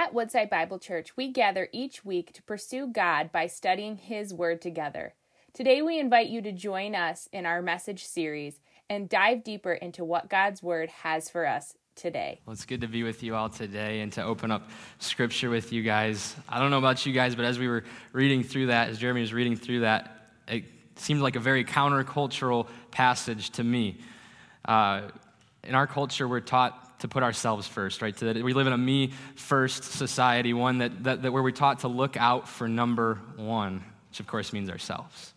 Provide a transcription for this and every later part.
At Woodside Bible Church, we gather each week to pursue God by studying His Word together. Today, we invite you to join us in our message series and dive deeper into what God's Word has for us today. Well, it's good to be with you all today and to open up scripture with you guys. I don't know about you guys, but as we were reading through that, as Jeremy was reading through that, it seemed like a very countercultural passage to me. Uh, in our culture, we're taught to put ourselves first, right? We live in a me first society, one that, that, that where we're taught to look out for number one, which of course means ourselves.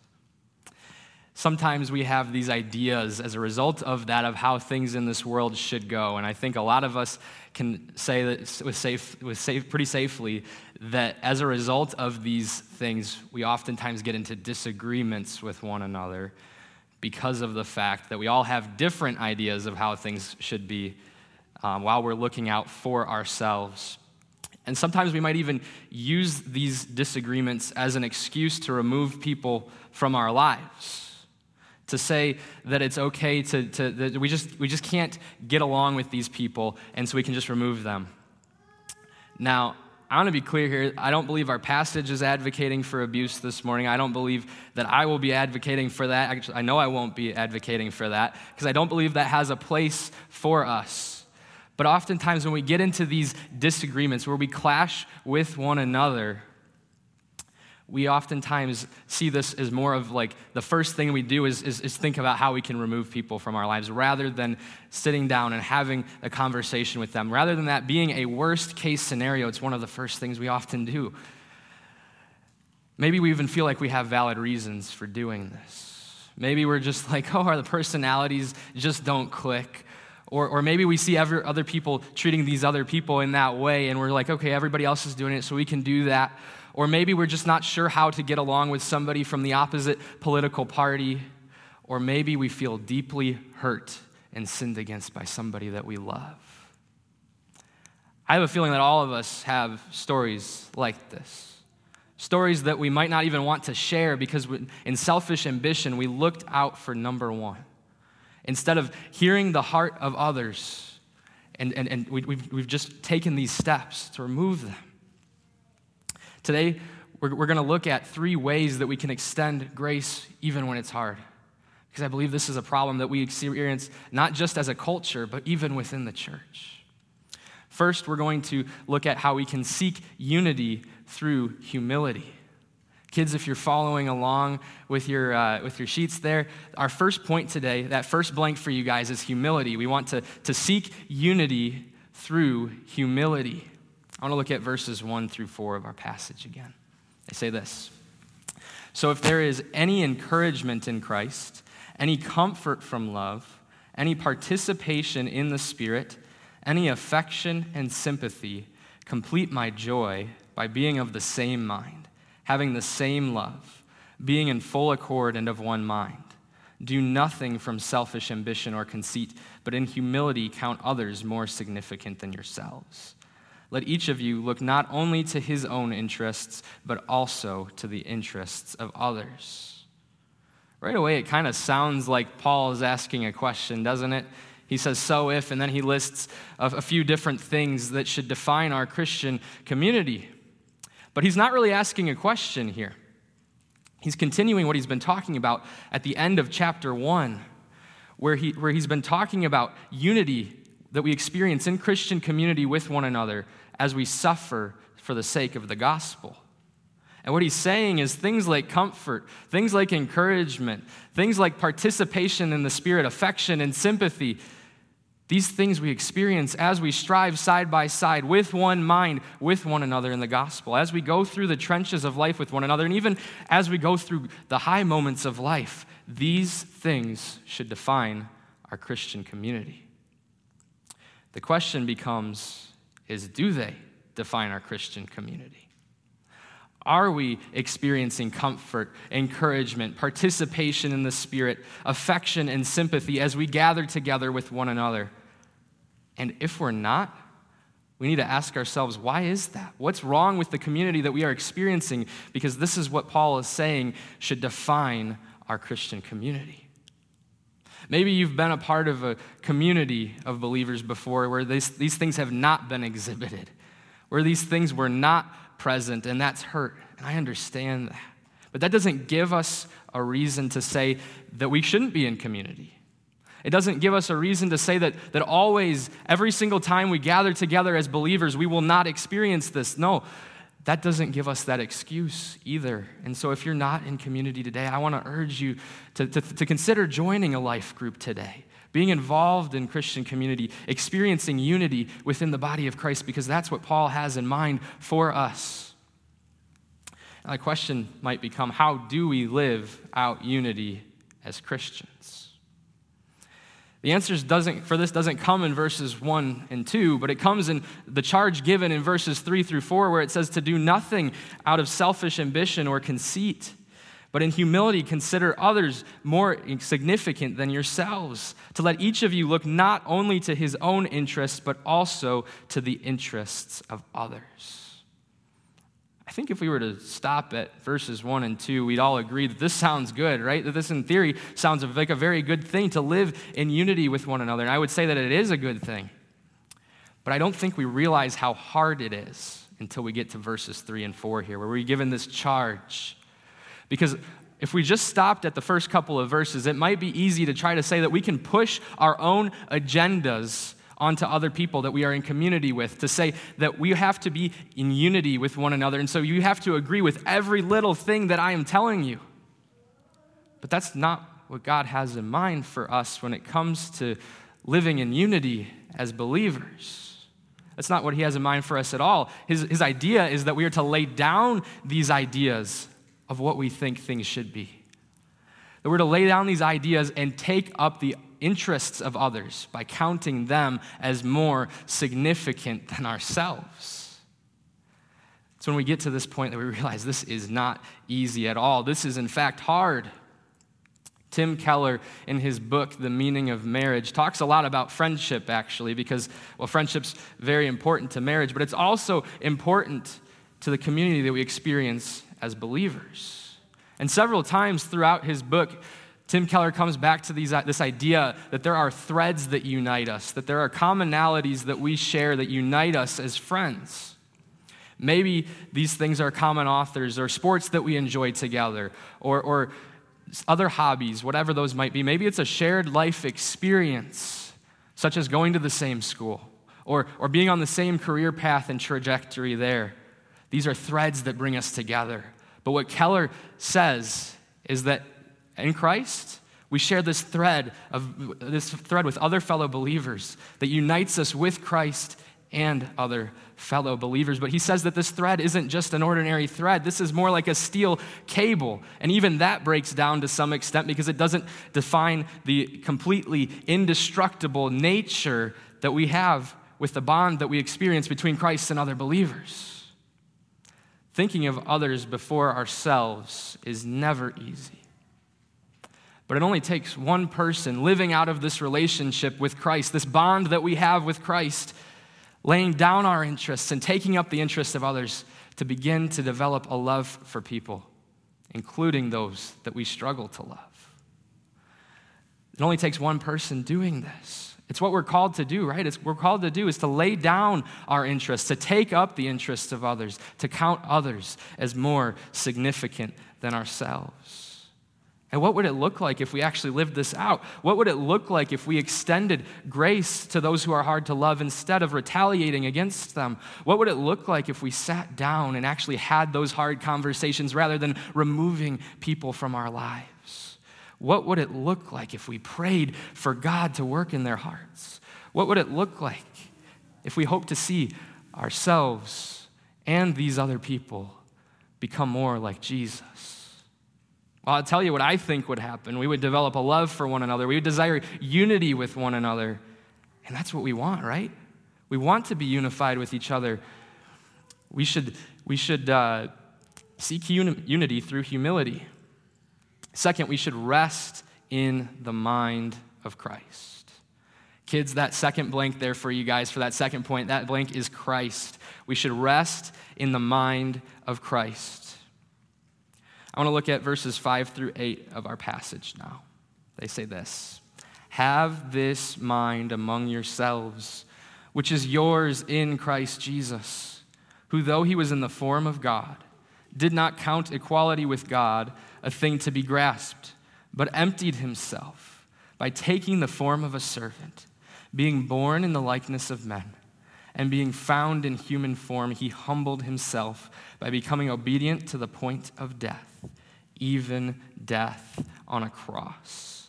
Sometimes we have these ideas as a result of that of how things in this world should go. And I think a lot of us can say that with, safe, with safe, pretty safely that as a result of these things, we oftentimes get into disagreements with one another because of the fact that we all have different ideas of how things should be um, while we're looking out for ourselves. And sometimes we might even use these disagreements as an excuse to remove people from our lives. To say that it's okay to, to that we just we just can't get along with these people, and so we can just remove them. Now, I want to be clear here. I don't believe our passage is advocating for abuse this morning. I don't believe that I will be advocating for that. Actually, I know I won't be advocating for that because I don't believe that has a place for us. But oftentimes, when we get into these disagreements where we clash with one another, we oftentimes see this as more of like the first thing we do is, is, is, think about how we can remove people from our lives rather than sitting down and having a conversation with them. Rather than that being a worst case scenario, it's one of the first things we often do. Maybe we even feel like we have valid reasons for doing this. Maybe we're just like, oh, our personalities just don't click. Or, or maybe we see other people treating these other people in that way, and we're like, okay, everybody else is doing it, so we can do that. Or maybe we're just not sure how to get along with somebody from the opposite political party. Or maybe we feel deeply hurt and sinned against by somebody that we love. I have a feeling that all of us have stories like this. Stories that we might not even want to share because in selfish ambition, we looked out for number one instead of hearing the heart of others. And, and, and we, we've, we've just taken these steps to remove them. Today, we're, we're going to look at three ways that we can extend grace even when it's hard. Because I believe this is a problem that we experience not just as a culture, but even within the church. First, we're going to look at how we can seek unity through humility. Kids, if you're following along with your, uh, with your sheets there, our first point today, that first blank for you guys is humility. We want to, to seek unity through humility. I want to look at verses 1 through 4 of our passage again. They say this So if there is any encouragement in Christ, any comfort from love, any participation in the Spirit, any affection and sympathy, complete my joy by being of the same mind having the same love, being in full accord and of one mind. Do nothing from selfish ambition or conceit, but in humility count others more significant than yourselves. Let each of you look not only to his own interests, but also to the interests of others. Right away, it kind of sounds like Paul is asking a question, doesn't it? He says, so if, and then he lists a, few different things that should define our Christian community. But he's not really asking a question here. He's continuing what he's been talking about at the end of chapter 1, where, he, where he's been talking about unity that we experience in Christian community with one another as we suffer for the sake of the gospel. And what he's saying is things like comfort, things like encouragement, things like participation in the spirit, affection, and sympathy these things we experience as we strive side by side with one mind, with one another in the gospel, as we go through the trenches of life with one another, and even as we go through the high moments of life, these things should define our Christian community. The question becomes is do they define our Christian community? Are we experiencing comfort, encouragement, participation in the Spirit, affection, and sympathy as we gather together with one another? And if we're not, we need to ask ourselves, why is that? What's wrong with the community that we are experiencing? Because this is what Paul is saying should define our Christian community. Maybe you've been a part of a community of believers before where this, these things have not been exhibited where these things were not present, and that's hurt. And I understand that. But that doesn't give us a reason to say that we shouldn't be in community. It doesn't give us a reason to say that, that always, every single time we gather together as believers, we will not experience this. No, that doesn't give us that excuse either. And so, if you're not in community today, I want to urge you to, to, to, consider joining a life group today, being involved in Christian community, experiencing unity within the body of Christ, because that's what Paul has in mind for us. Now, the question might become how do we live out unity as Christians? The answer doesn't, for this doesn't come in verses 1 and 2, but it comes in the charge given in verses 3 through 4, where it says to do nothing out of selfish ambition or conceit, but in humility consider others more significant than yourselves, to let each of you look not only to his own interests, but also to the interests of others. I think if we were to stop at verses 1 and 2, we'd all agree that this sounds good, right? That this, in theory, sounds like a very good thing to live in unity with one another. And I would say that it is a good thing. But I don't think we realize how hard it is until we get to verses 3 and 4 here, where we're given this charge. Because if we just stopped at the first couple of verses, it might be easy to try to say that we can push our own agendas onto other people that we are in community with, to say that we have to be in unity with one another. And so you have to agree with every little thing that I am telling you. But that's not what God has in mind for us when it comes to living in unity as believers. That's not what He has in mind for us at all. His, his idea is that we are to lay down these ideas of what we think things should be. That we're to lay down these ideas and take up the interests of others by counting them as more significant than ourselves. It's when we get to this point that we realize this is not easy at all. This is, in fact, hard. Tim Keller, in his book, The Meaning of Marriage, talks a lot about friendship, actually, because, well, friendship's very important to marriage, but it's also important to the community that we experience as believers. And several times throughout his book, Tim Keller comes back to these, uh, this idea that there are threads that unite us, that there are commonalities that we share that unite us as friends. Maybe these things are common authors or sports that we enjoy together or, or other hobbies, whatever those might be. Maybe it's a shared life experience, such as going to the same school or, or being on the same career path and trajectory there. These are threads that bring us together. But what Keller says is that in Christ, we share this thread of this thread with other fellow believers that unites us with Christ and other fellow believers. But he says that this thread isn't just an ordinary thread. This is more like a steel cable. And even that breaks down to some extent because it doesn't define the completely indestructible nature that we have with the bond that we experience between Christ and other believers. Thinking of others before ourselves is never easy. But it only takes one person living out of this relationship with Christ, this bond that we have with Christ, laying down our interests and taking up the interests of others to begin to develop a love for people, including those that we struggle to love. It only takes one person doing this. It's what we're called to do, right? It's what we're called to do is to lay down our interests, to take up the interests of others, to count others as more significant than ourselves. And what would it look like if we actually lived this out? What would it look like if we extended grace to those who are hard to love instead of retaliating against them? What would it look like if we sat down and actually had those hard conversations rather than removing people from our lives? What would it look like if we prayed for God to work in their hearts? What would it look like if we hope to see ourselves and these other people become more like Jesus? Well, I'll tell you what I think would happen. We would develop a love for one another, we would desire unity with one another. And that's what we want, right? We want to be unified with each other. We should, we should uh, seek uni- unity through humility. Second, we should rest in the mind of Christ. Kids, that second blank there for you guys, for that second point, that blank is Christ. We should rest in the mind of Christ. I want to look at verses 5 through 8 of our passage now. They say this Have this mind among yourselves, which is yours in Christ Jesus, who, though he was in the form of God, did not count equality with God a thing to be grasped, but emptied himself by taking the form of a servant, being born in the likeness of men, and being found in human form, he humbled himself by becoming obedient to the point of death, even death on a cross.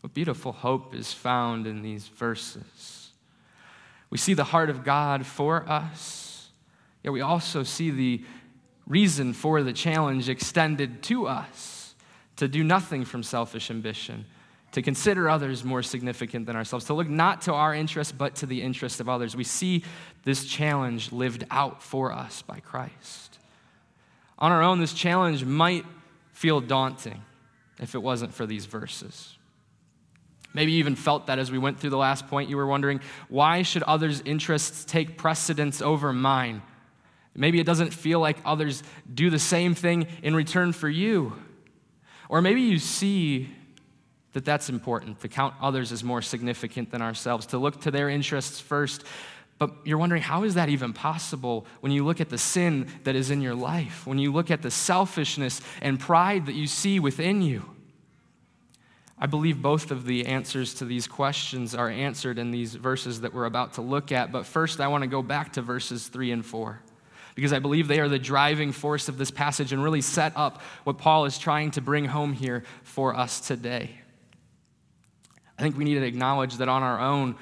What beautiful hope is found in these verses. We see the heart of God for us, yet we also see the reason for the challenge extended to us to do nothing from selfish ambition, to consider others more significant than ourselves, to look not to our interests, but to the interests of others. We see this challenge lived out for us by Christ. On our own, this challenge might feel daunting if it wasn't for these verses. Maybe you even felt that as we went through the last point. You were wondering, why should others' interests take precedence over mine? Maybe it doesn't feel like others do the same thing in return for you. Or maybe you see that that's important, to count others as more significant than ourselves, to look to their interests first. But you're wondering, how is that even possible when you look at the sin that is in your life, when you look at the selfishness and pride that you see within you? I believe both of the answers to these questions are answered in these verses that we're about to look at. But first, I want to go back to verses 3 and 4 because I believe they are the driving force of this passage and really set up what Paul is trying to bring home here for us today. I think we need to acknowledge that on our own,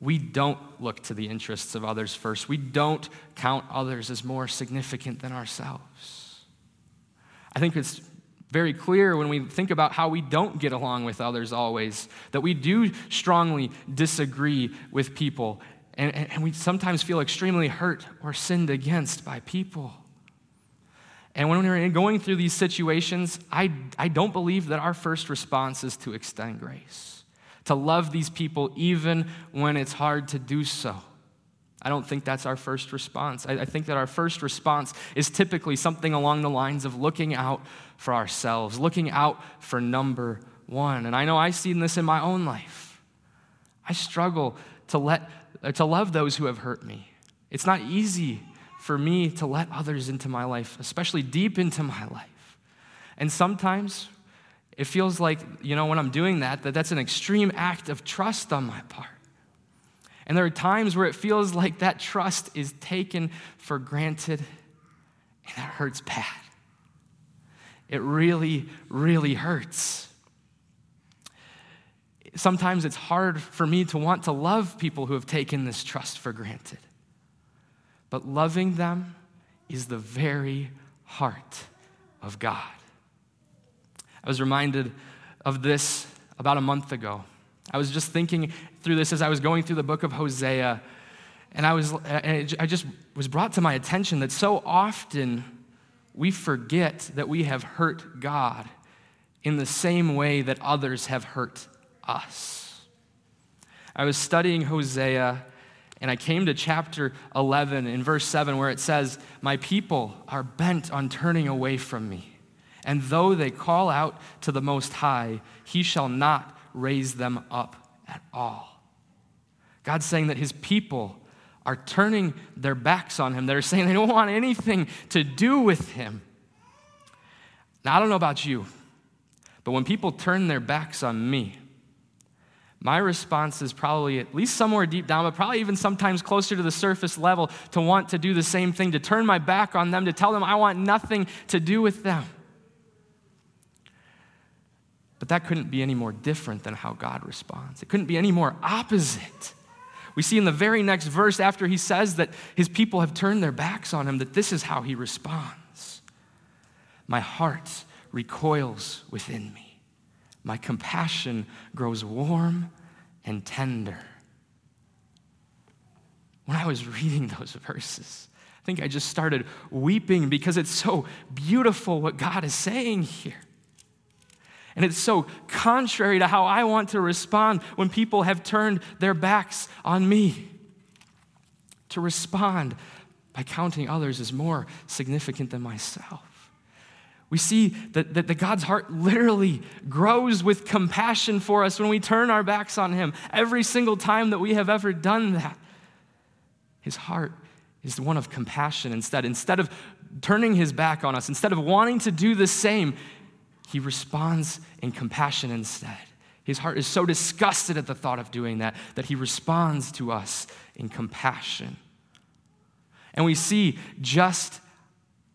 we don't look to the interests of others first. We don't count others as more significant than ourselves. I think it's very clear when we think about how we don't get along with others always, that we do strongly disagree with people and, and, we sometimes feel extremely hurt or sinned against by people. And when we're going through these situations, I, I don't believe that our first response is to extend grace, to love these people even when it's hard to do so. I don't think that's our first response. I, I think that our first response is typically something along the lines of looking out for ourselves, looking out for number one. And I know I've seen this in my own life. I struggle to let uh, to love those who have hurt me. It's not easy for me to let others into my life, especially deep into my life. And sometimes it feels like, you know, when I'm doing that, that that's an extreme act of trust on my part. And there are times where it feels like that trust is taken for granted and it hurts bad. It really, really hurts sometimes it's hard for me to want to love people who have taken this trust for granted. But loving them is the very heart of God. I was reminded of this about a month ago. I was just thinking through this as I was going through the book of Hosea, and I was and I just was brought to my attention that so often we forget that we have hurt God in the same way that others have hurt us. I was studying Hosea and I came to chapter 11 in verse 7 where it says, My people are bent on turning away from me. And though they call out to the Most High, he shall not raise them up at all. God's saying that his people are turning their backs on him. They're saying they don't want anything to do with him. Now, I don't know about you, but when people turn their backs on me, my response is probably at least somewhere deep down, but probably even sometimes closer to the surface level, to want to do the same thing, to turn my back on them, to tell them I want nothing to do with them. But that couldn't be any more different than how God responds. It couldn't be any more opposite. We see in the very next verse, after he says that his people have turned their backs on him, that this is how he responds My heart recoils within me. My compassion grows warm and tender. When I was reading those verses, I think I just started weeping because it's so beautiful what God is saying here. And it's so contrary to how I want to respond when people have turned their backs on me. To respond by counting others as more significant than myself. We see that, that, that, God's heart literally grows with compassion for us when we turn our backs on Him. Every single time that we have ever done that, His heart is one of compassion instead. Instead of turning his back on us, instead of wanting to do the same, he responds in compassion instead. His heart is so disgusted at the thought of doing that that he responds to us in compassion. And we see just,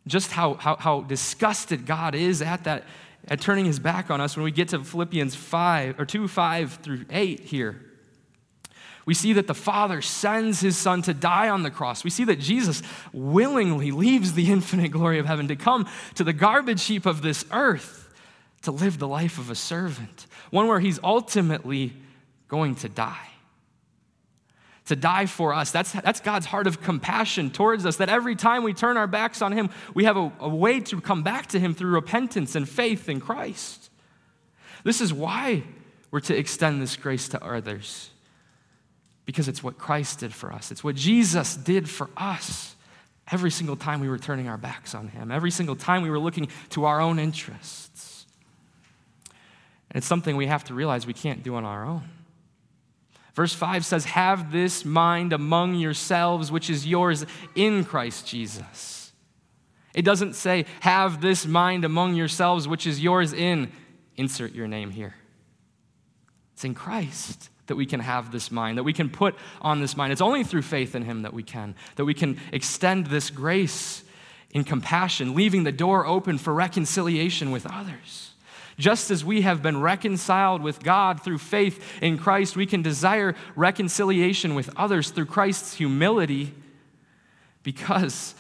just how, how, how disgusted God is at that, at turning his back on us when we get to Philippians 5 or 2 5 through 8 here. We see that the Father sends his Son to die on the cross. We see that Jesus willingly leaves the infinite glory of heaven to come to the garbage heap of this earth to live the life of a servant, one where he's ultimately going to die. To die for us. That's, that's God's heart of compassion towards us, that every time we turn our backs on him, we have a, a way to come back to him through repentance and faith in Christ. This is why we're to extend this grace to others because it's what Christ did for us. It's what Jesus did for us every single time we were turning our backs on Him, every single time we were looking to our own interests. It's something we have to realize we can't do on our own. Verse 5 says, Have this mind among yourselves, which is yours in Christ Jesus. It doesn't say, Have this mind among yourselves, which is yours in, insert your name here. It's in Christ that we can have this mind, that we can put on this mind. It's only through faith in Him that we can, that we can extend this grace in compassion, leaving the door open for reconciliation with others. Just as we have been reconciled with God through faith in Christ, we can desire reconciliation with others through Christ's humility because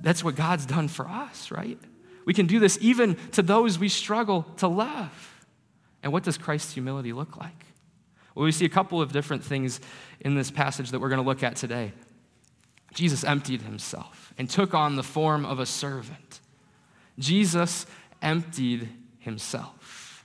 that's what God's done for us, right? We can do this even to those we struggle to love. And what does Christ's humility look like? Well, we see a couple of different things in this passage that we're going to look at today. Jesus emptied himself and took on the form of a servant. Jesus emptied himself.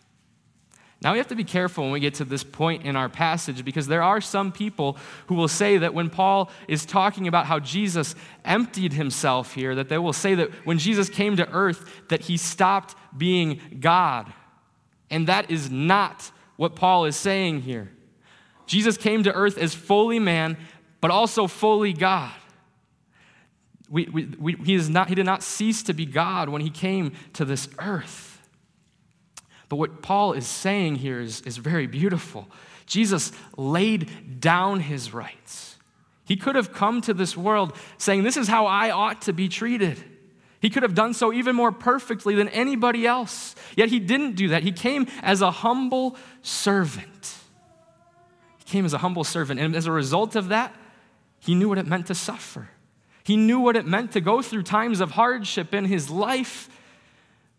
Now we have to be careful when we get to this point in our passage because there are some people who will say that when Paul is talking about how Jesus emptied himself here that they will say that when Jesus came to earth that he stopped being God. And that is not what Paul is saying here. Jesus came to earth as fully man, but also fully God. We, we, we, he, is not, he did not cease to be God when he came to this earth. But what Paul is saying here is, is very beautiful. Jesus laid down his rights. He could have come to this world saying, This is how I ought to be treated. He could have done so even more perfectly than anybody else. Yet he didn't do that. He came as a humble servant He came as a humble servant. And as a result of that, he knew what it meant to suffer. He knew what it meant to go through times of hardship in his life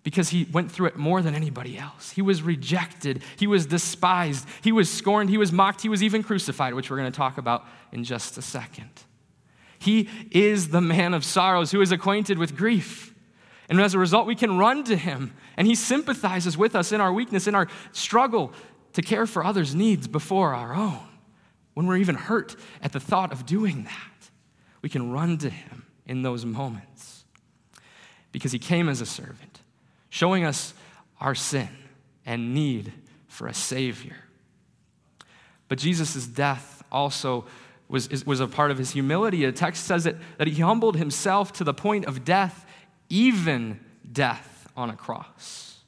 because he went through it more than anybody else. He was rejected, he was despised, he was scorned, he was mocked, he was even crucified, which we're going to talk about in just a second. He is the man of sorrows who is acquainted with grief. And as a result, we can run to him, and he sympathizes with us in our weakness, in our struggle, to care for others' needs before our own. When we're even hurt at the thought of doing that, we can run to Him in those moments because He came as a servant, showing us our sin and need for a Savior. But Jesus' death also was, was a part of his humility. A text says that, that he humbled himself to the point of death, even death on a cross.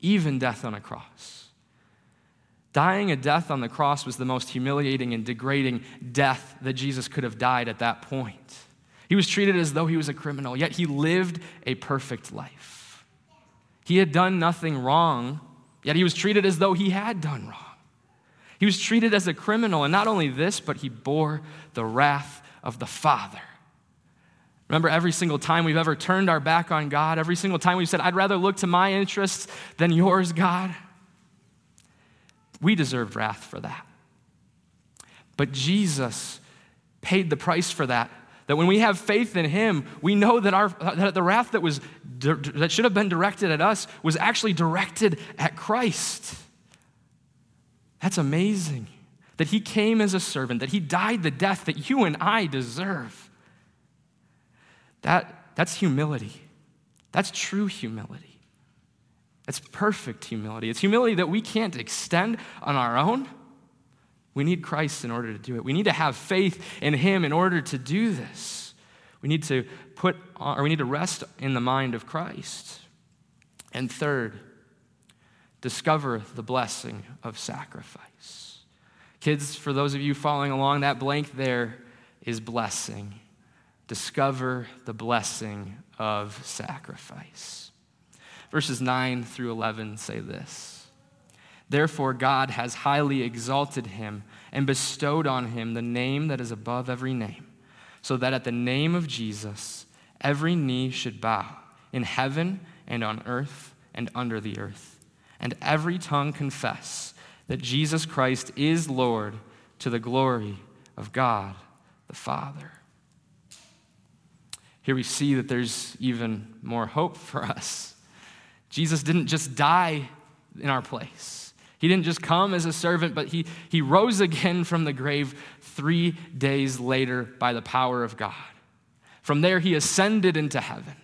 Even death on a cross. Dying a death on the cross was the most humiliating and degrading death that Jesus could have died at that point. He was treated as though he was a criminal, yet he lived a perfect life. He had done nothing wrong, yet he was treated as though he had done wrong. He was treated as a criminal, and not only this, but he bore the wrath of the Father. Remember, every single time we've ever turned our back on God, every single time we've said, I'd rather look to my interests than yours, God, we deserved wrath for that. But Jesus paid the price for that. That when we have faith in Him, we know that, our, that the wrath that, was, that should have been directed at us was actually directed at Christ. That's amazing. That He came as a servant, that He died the death that you and I deserve. That, that's humility. That's true humility. It's perfect humility. It's humility that we can't extend on our own, We need Christ in order to do it. We need to have faith in Him in order to do this. We need to put on, or we need to rest in the mind of Christ. And third, discover the blessing of sacrifice. Kids, for those of you following along, that blank there is blessing. Discover the blessing of sacrifice. Verses 9 through 11 say this Therefore, God has highly exalted him and bestowed on him the name that is above every name, so that at the name of Jesus, every knee should bow in heaven and on earth and under the earth and every tongue confess that Jesus Christ is Lord to the glory of God the Father. Here we see that there's even more hope for us. Jesus didn't just die in our place. He didn't just come as a servant, but he, he rose again from the grave three days later by the power of God. From there, he ascended into heaven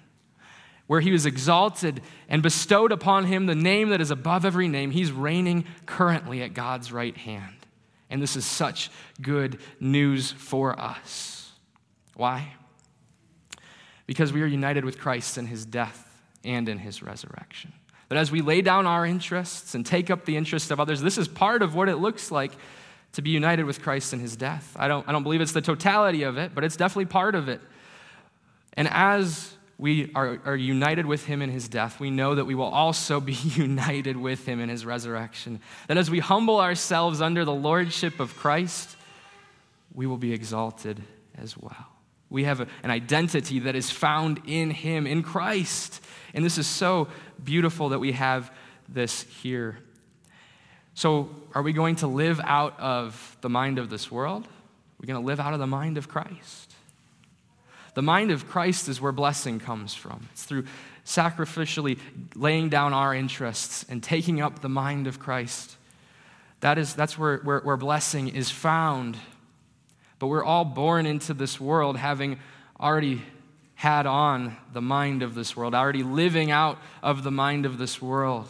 where he was exalted and bestowed upon him the name that is above every name. He's reigning currently at God's right hand. And this is such good news for us. Why? Because we are united with Christ in his death and in his resurrection. That as we lay down our interests and take up the interests of others, this is part of what it looks like to be united with Christ in his death. I don't, I don't believe it's the totality of it, but it's definitely part of it. And as we are, are united with him in his death, we know that we will also be united with him in his resurrection. That as we humble ourselves under the lordship of Christ, we will be exalted as well. We have a, an identity that is found in him, in Christ. And this is so beautiful that we have this here. So, are we going to live out of the mind of this world? Are we going to live out of the mind of Christ? The mind of Christ is where blessing comes from. It's through sacrificially laying down our interests and taking up the mind of Christ. That is, that's where, where, where blessing is found. But we're all born into this world having already had on the mind of this world, already living out of the mind of this world.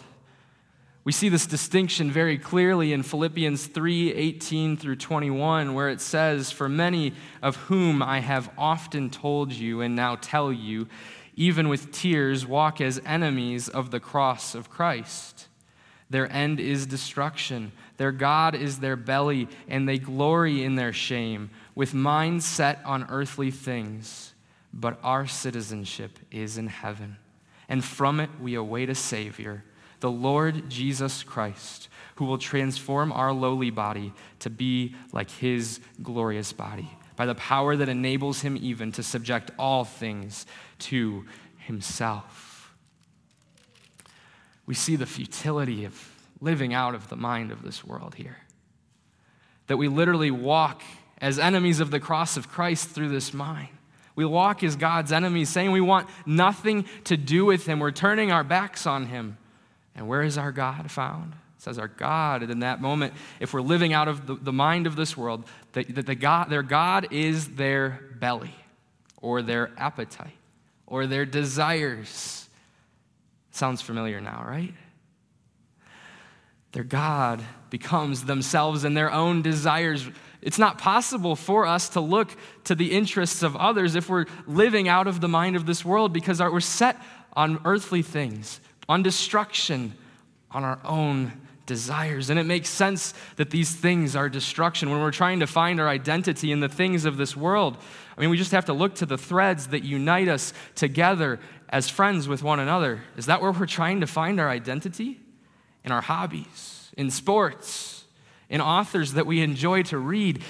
We see this distinction very clearly in Philippians 3 18 through 21, where it says, For many of whom I have often told you and now tell you, even with tears, walk as enemies of the cross of Christ. Their end is destruction. Their God is their belly, and they glory in their shame, with minds set on earthly things. But our citizenship is in heaven, and from it we await a Savior the Lord Jesus Christ, who will transform our lowly body to be like his glorious body by the power that enables him even to subject all things to himself. We see the futility of living out of the mind of this world here. That we literally walk as enemies of the cross of Christ through this mind. We walk as God's enemies, saying we want nothing to do with Him. We're turning our backs on Him. And where is our God found? It says our God. And in that moment, if we're living out of the, the mind of this world, that, the God, their God is their belly or their appetite or their desires. Sounds familiar now, right? Their God becomes themselves and their own desires. It's not possible for us to look to the interests of others if we're living out of the mind of this world because we're set on earthly things on destruction, on our own desires. And it makes sense that these things are destruction when we're trying to find our identity in the things of this world. I mean, we just have to look to the threads that unite us together as friends with one another. Is that where we're trying to find our identity? In our hobbies, in sports, in authors that we enjoy to read,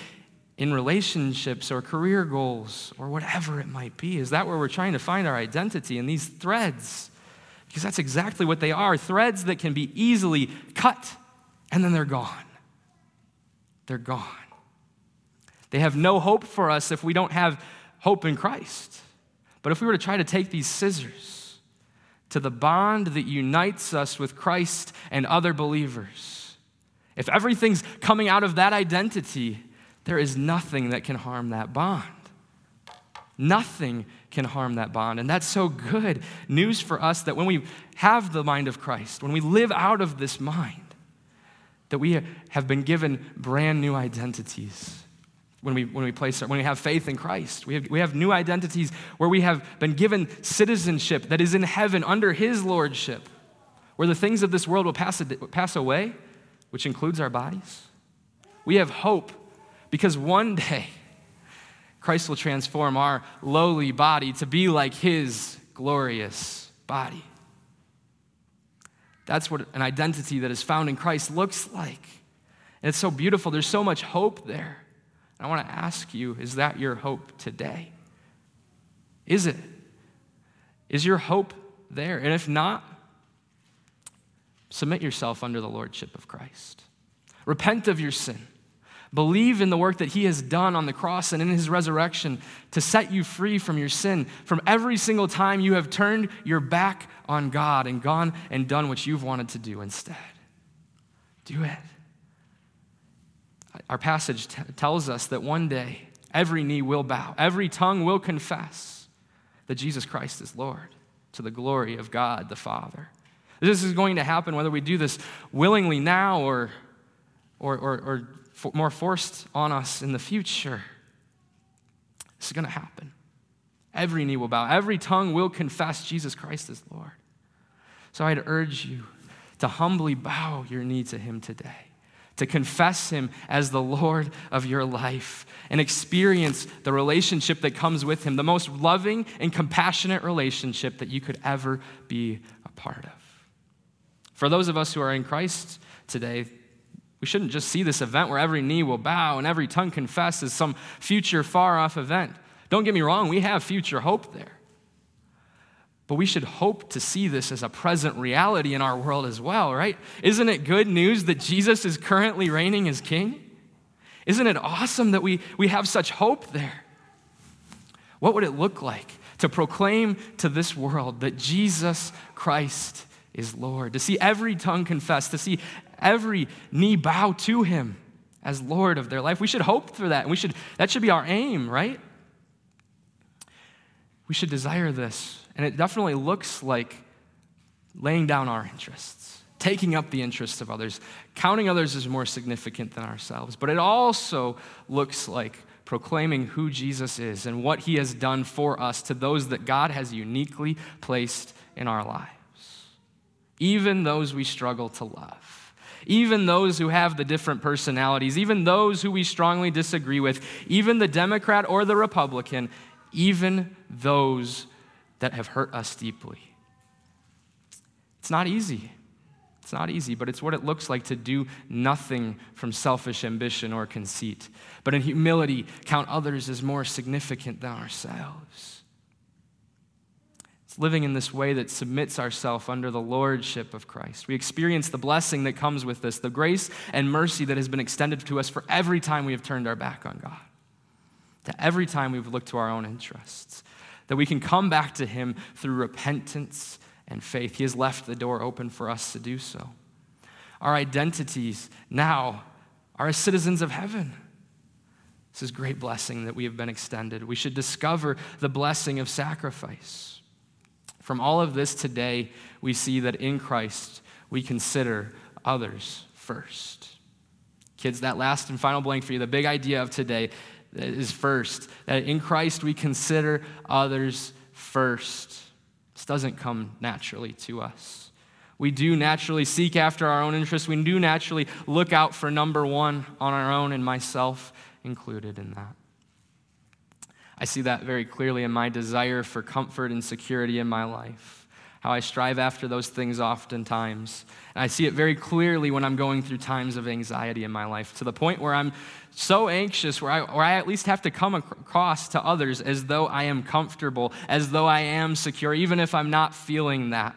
in relationships or career goals or whatever it might be? Is that where we're trying to find our identity in these threads? Because that's exactly what they are threads that can be easily cut and then they're gone. They're gone. They have no hope for us if we don't have hope in Christ. But if we were to try to take these scissors to the bond that unites us with Christ and other believers, if everything's coming out of that identity, there is nothing that can harm that bond. Nothing can harm that bond. And that's so good news for us that when we have the mind of Christ, when we live out of this mind, that we have been given brand new identities when we, when we place when we have faith in Christ. We have, we have new identities where we have been given citizenship that is in heaven under his lordship, where the things of this world will pass, pass away, which includes our bodies. We have hope because one day Christ will transform our lowly body to be like his glorious body. That's what an identity that is found in Christ looks like. And it's so beautiful. There's so much hope there. And I want to ask you is that your hope today? Is it? Is your hope there? And if not, submit yourself under the lordship of Christ. Repent of your sin. Believe in the work that he has done on the cross and in his resurrection to set you free from your sin, from every single time you have turned your back on God and gone and done what you've wanted to do instead. Do it. Our passage t- tells us that one day every knee will bow, every tongue will confess that Jesus Christ is Lord to the glory of God the Father. This is going to happen whether we do this willingly now or, or, or, or for, more forced on us in the future. This is going to happen. Every knee will bow, every tongue will confess Jesus Christ is Lord. So I'd urge you to humbly bow your knee to Him today, to confess Him as the Lord of your life, and experience the relationship that comes with Him, the most loving and compassionate relationship that you could ever be a part of. For those of us who are in Christ today, we shouldn't just see this event where every knee will bow and every tongue confess as some future far off event. Don't get me wrong, we have future hope there. But we should hope to see this as a present reality in our world as well, right? Isn't it good news that Jesus is currently reigning as king? Isn't it awesome that we, we have such hope there? What would it look like to proclaim to this world that Jesus Christ is Lord? To see every tongue confess, to see every knee bow to him as Lord of their life. We should hope for that. And we should, that should be our aim, right? We should desire this. And it definitely looks like laying down our interests, taking up the interests of others, counting others as more significant than ourselves. But it also looks like proclaiming who Jesus is and what he has done for us to those that God has uniquely placed in our lives, even those we struggle to love even those who have the different personalities, even those who we strongly disagree with, even the Democrat or the Republican, even those that have hurt us deeply. It's not easy. It's not easy, but it's what it looks like to do nothing from selfish ambition or conceit, but in humility count others as more significant than ourselves. It's living in this way that submits ourselves under the lordship of Christ. We experience the blessing that comes with this, the grace and mercy that has been extended to us for every time we have turned our back on God, to every time we've looked to our own interests, that we can come back to Him through repentance and faith. He has left the door open for us to do so. Our identities now are as citizens of heaven. This is great blessing that we have been extended. We should discover the blessing of sacrifice. From all of this today, we see that in Christ, we consider others first. Kids, that last and final blank for you, the big idea of today is first. That in Christ, we consider others first. This doesn't come naturally to us. We do naturally seek after our own interests. We do naturally look out for number one on our own, and myself included in that. I see that very clearly in my desire for comfort and security in my life, how I strive after those things oftentimes. And I see it very clearly when I'm going through times of anxiety in my life, to the point where I'm so anxious, where I, where I at least have to come across to others as though I am comfortable, as though I am secure, even if I'm not feeling that.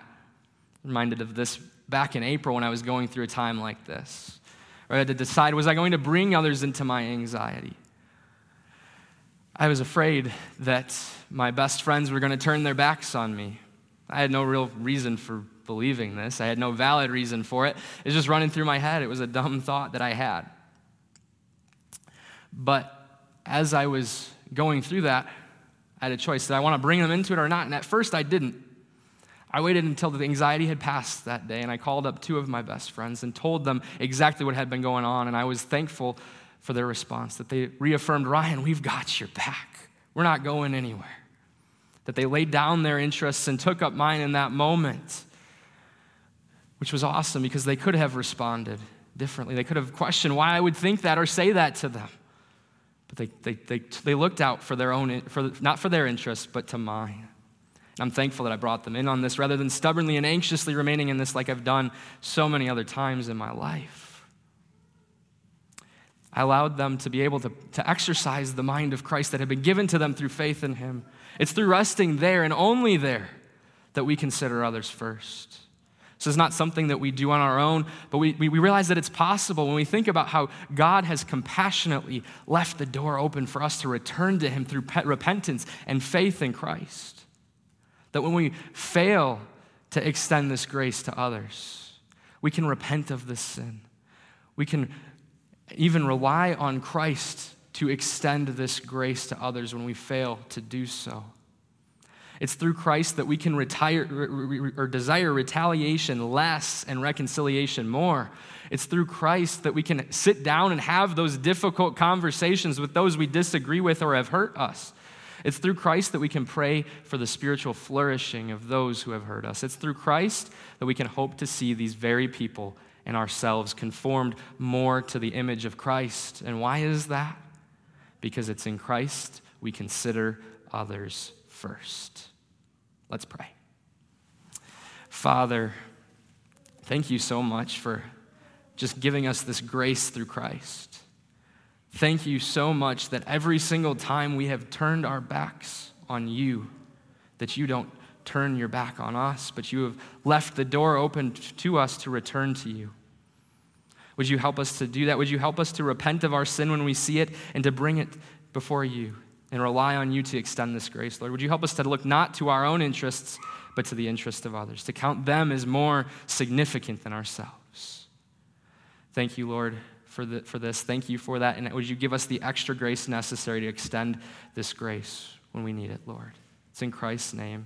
I'm reminded of this back in April when I was going through a time like this. I had to decide was I going to bring others into my anxiety? I was afraid that my best friends were going to turn their backs on me. I had no real reason for believing this. I had no valid reason for it. It was just running through my head. It was a dumb thought that I had. But as I was going through that, I had a choice. Did I want to bring them into it or not? And at first, I didn't. I waited until the anxiety had passed that day, and I called up two of my best friends and told them exactly what had been going on. And I was thankful for their response that they reaffirmed, Ryan, we've got your back. We're not going anywhere. That they laid down their interests and took up mine in that moment, which was awesome because they could have responded differently. They could have questioned why I would think that or say that to them. But they, they, they, they looked out for their own, for, not for their interests, but to mine. And I'm thankful that I brought them in on this rather than stubbornly and anxiously remaining in this like I've done so many other times in my life. I allowed them to be able to, to exercise the mind of Christ that had been given to them through faith in Him. It's through resting there and only there that we consider others first. This is not something that we do on our own, but we, we, we, realize that it's possible when we think about how God has compassionately left the door open for us to return to Him through repentance and faith in Christ. That when we fail to extend this grace to others, we can repent of this sin. We can even rely on Christ to extend this grace to others when we fail to do so. It's through Christ that we can retire or desire retaliation less and reconciliation more. It's through Christ that we can sit down and have those difficult conversations with those we disagree with or have hurt us. It's through Christ that we can pray for the spiritual flourishing of those who have hurt us. It's through Christ that we can hope to see these very people and ourselves conformed more to the image of Christ. And why is that? Because it's in Christ we consider others first. Let's pray. Father, thank you so much for just giving us this grace through Christ. Thank you so much that every single time we have turned our backs on you, that you don't turn your back on us, but you have left the door open to us to return to you. Would you help us to do that? Would you help us to repent of our sin when we see it and to bring it before you and rely on you to extend this grace, Lord? Would you help us to look not to our own interests, but to the interests of others, to count them as more significant than ourselves? Thank you, Lord for, the, for this. Thank you for that. And would you give us the extra grace necessary to extend this grace when we need it, Lord? It's in Christ's name